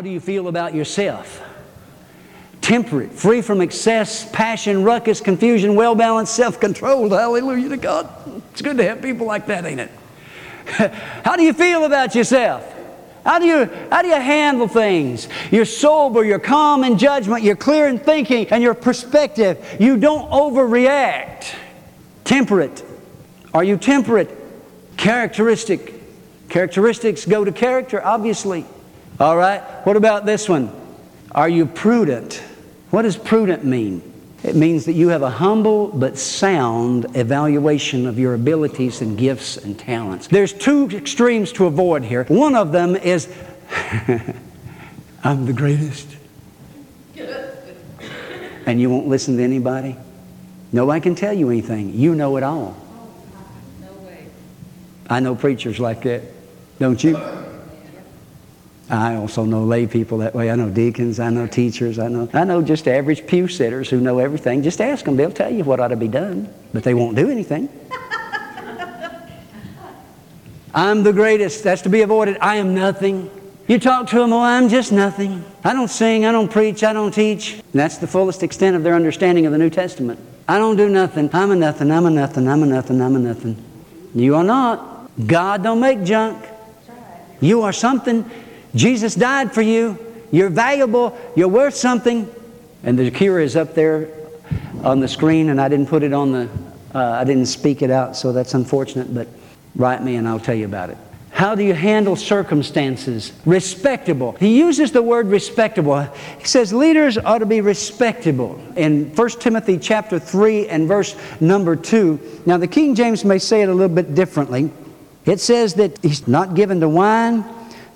do you feel about yourself? Temperate, free from excess, passion, ruckus, confusion, well balanced, self controlled. Hallelujah to God. It's good to have people like that, ain't it? How do you feel about yourself? How do you, how do you handle things? You're sober, you're calm in judgment, you're clear in thinking, and your perspective. You don't overreact. Temperate. Are you temperate? Characteristic. Characteristics go to character, obviously. All right? What about this one? Are you prudent? What does prudent mean? It means that you have a humble but sound evaluation of your abilities and gifts and talents. There's two extremes to avoid here. One of them is, I'm the greatest. And you won't listen to anybody? Nobody can tell you anything. You know it all. Oh, no way. I know preachers like that, don't you? I also know lay people that way. I know deacons, I know teachers, I know I know just average pew sitters who know everything. Just ask them, they'll tell you what ought to be done, but they won't do anything. I'm the greatest. That's to be avoided. I am nothing. You talk to them, oh, I'm just nothing. I don't sing, I don't preach, I don't teach. And that's the fullest extent of their understanding of the New Testament. I don't do nothing. I'm a nothing, I'm a nothing, I'm a nothing, I'm a nothing. You are not. God don't make junk. You are something. Jesus died for you. You're valuable. You're worth something. And the cure is up there on the screen, and I didn't put it on the, uh, I didn't speak it out, so that's unfortunate, but write me and I'll tell you about it. How do you handle circumstances? Respectable. He uses the word respectable. He says leaders ought to be respectable. In 1 Timothy chapter 3 and verse number 2. Now the King James may say it a little bit differently. It says that he's not given to wine,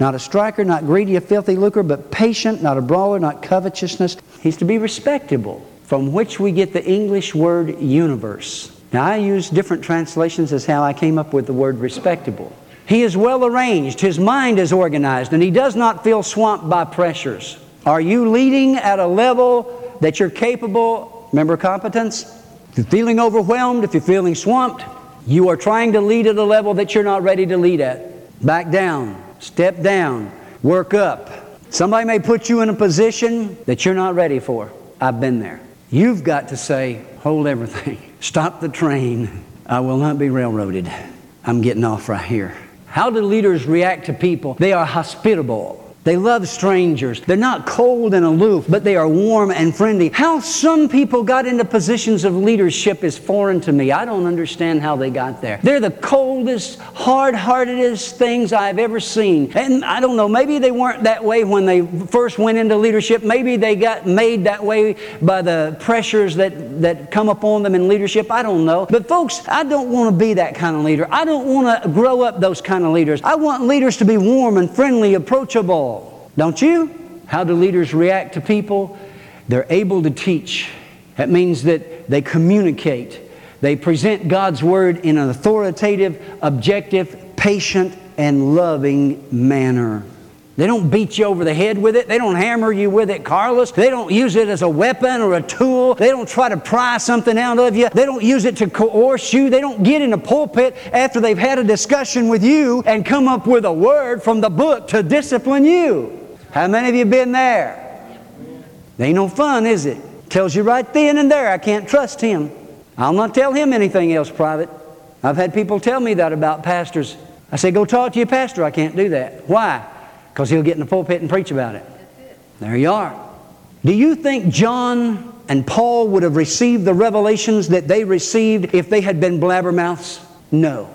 not a striker, not greedy of filthy lucre, but patient, not a brawler, not covetousness. He's to be respectable, from which we get the English word universe. Now, I use different translations as how I came up with the word respectable. He is well arranged, his mind is organized, and he does not feel swamped by pressures. Are you leading at a level that you're capable? Remember competence? If you're feeling overwhelmed, if you're feeling swamped, you are trying to lead at a level that you're not ready to lead at. Back down, step down, work up. Somebody may put you in a position that you're not ready for. I've been there. You've got to say, hold everything, stop the train. I will not be railroaded. I'm getting off right here. How do leaders react to people? They are hospitable. They love strangers. They're not cold and aloof, but they are warm and friendly. How some people got into positions of leadership is foreign to me. I don't understand how they got there. They're the coldest, hard heartedest things I've ever seen. And I don't know, maybe they weren't that way when they first went into leadership. Maybe they got made that way by the pressures that, that come upon them in leadership. I don't know. But folks, I don't want to be that kind of leader. I don't want to grow up those kind of leaders. I want leaders to be warm and friendly, approachable. Don't you? How do leaders react to people? They're able to teach. That means that they communicate. They present God's Word in an authoritative, objective, patient, and loving manner. They don't beat you over the head with it. They don't hammer you with it, Carlos. They don't use it as a weapon or a tool. They don't try to pry something out of you. They don't use it to coerce you. They don't get in a pulpit after they've had a discussion with you and come up with a word from the book to discipline you. How many of you been there? It ain't no fun, is it? Tells you right then and there, I can't trust him. I'll not tell him anything else private. I've had people tell me that about pastors. I say, go talk to your pastor. I can't do that. Why? Because he'll get in the pulpit and preach about it. There you are. Do you think John and Paul would have received the revelations that they received if they had been blabbermouths? No.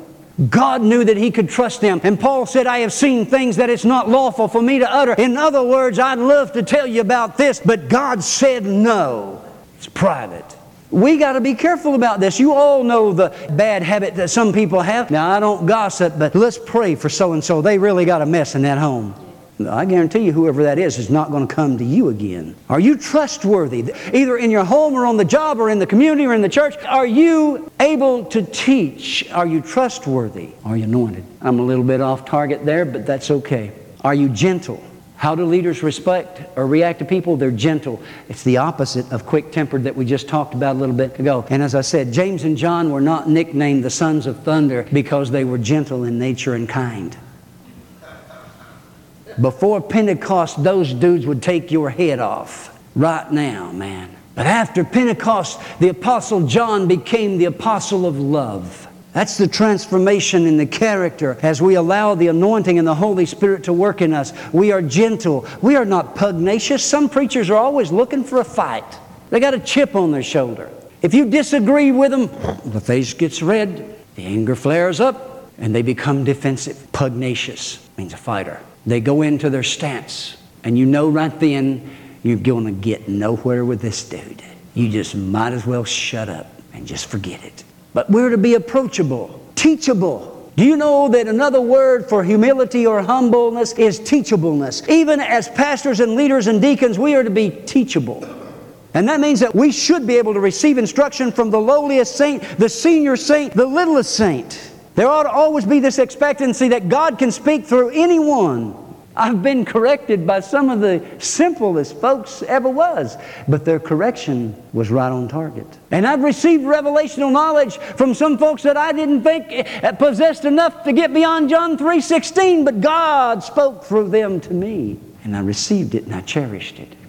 God knew that he could trust them. And Paul said, I have seen things that it's not lawful for me to utter. In other words, I'd love to tell you about this, but God said no. It's private. We got to be careful about this. You all know the bad habit that some people have. Now, I don't gossip, but let's pray for so and so. They really got a mess in that home. I guarantee you, whoever that is is not going to come to you again. Are you trustworthy? Either in your home or on the job or in the community or in the church. Are you able to teach? Are you trustworthy? Are you anointed? I'm a little bit off target there, but that's okay. Are you gentle? How do leaders respect or react to people? They're gentle. It's the opposite of quick tempered that we just talked about a little bit ago. And as I said, James and John were not nicknamed the sons of thunder because they were gentle in nature and kind. Before Pentecost, those dudes would take your head off. Right now, man. But after Pentecost, the Apostle John became the apostle of love. That's the transformation in the character as we allow the anointing and the Holy Spirit to work in us. We are gentle. We are not pugnacious. Some preachers are always looking for a fight. They got a chip on their shoulder. If you disagree with them, the face gets red, the anger flares up, and they become defensive. Pugnacious means a fighter. They go into their stance, and you know right then you're going to get nowhere with this dude. You just might as well shut up and just forget it. But we're to be approachable, teachable. Do you know that another word for humility or humbleness is teachableness? Even as pastors and leaders and deacons, we are to be teachable. And that means that we should be able to receive instruction from the lowliest saint, the senior saint, the littlest saint. There ought to always be this expectancy that God can speak through anyone. I've been corrected by some of the simplest folks ever was, but their correction was right on target. And I've received revelational knowledge from some folks that I didn't think eh, possessed enough to get beyond John 3:16, but God spoke through them to me, and I received it and I cherished it.